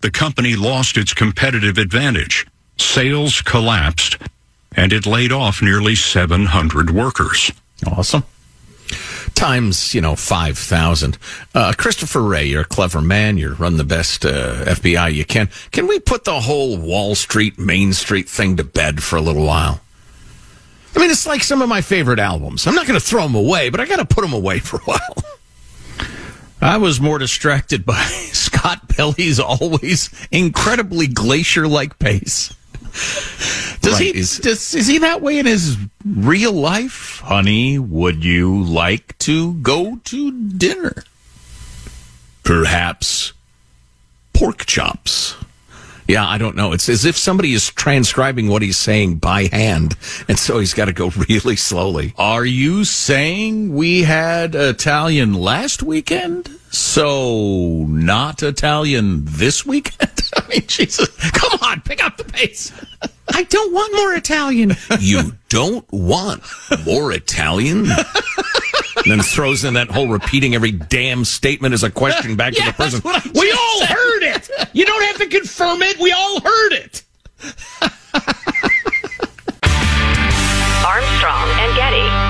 the company lost its competitive advantage. Sales collapsed, and it laid off nearly 700 workers. Awesome. Times, you know, 5,000. Uh, Christopher Wray, you're a clever man. You run the best uh, FBI you can. Can we put the whole Wall Street, Main Street thing to bed for a little while? I mean, it's like some of my favorite albums. I'm not going to throw them away, but I got to put them away for a while. I was more distracted by Scott Pelley's always incredibly glacier like pace. Does Right, he is- does, is he that way in his real life? Honey, would you like to go to dinner? Perhaps pork chops. Yeah, I don't know. It's as if somebody is transcribing what he's saying by hand, and so he's got to go really slowly. Are you saying we had Italian last weekend? So not Italian this weekend? I mean, Jesus, come on, pick up the pace. I don't want more Italian. You don't want more Italian? and then throws in that whole repeating every damn statement as a question back to the person. We all heard it. Confirm it. We all heard it. Armstrong and Getty.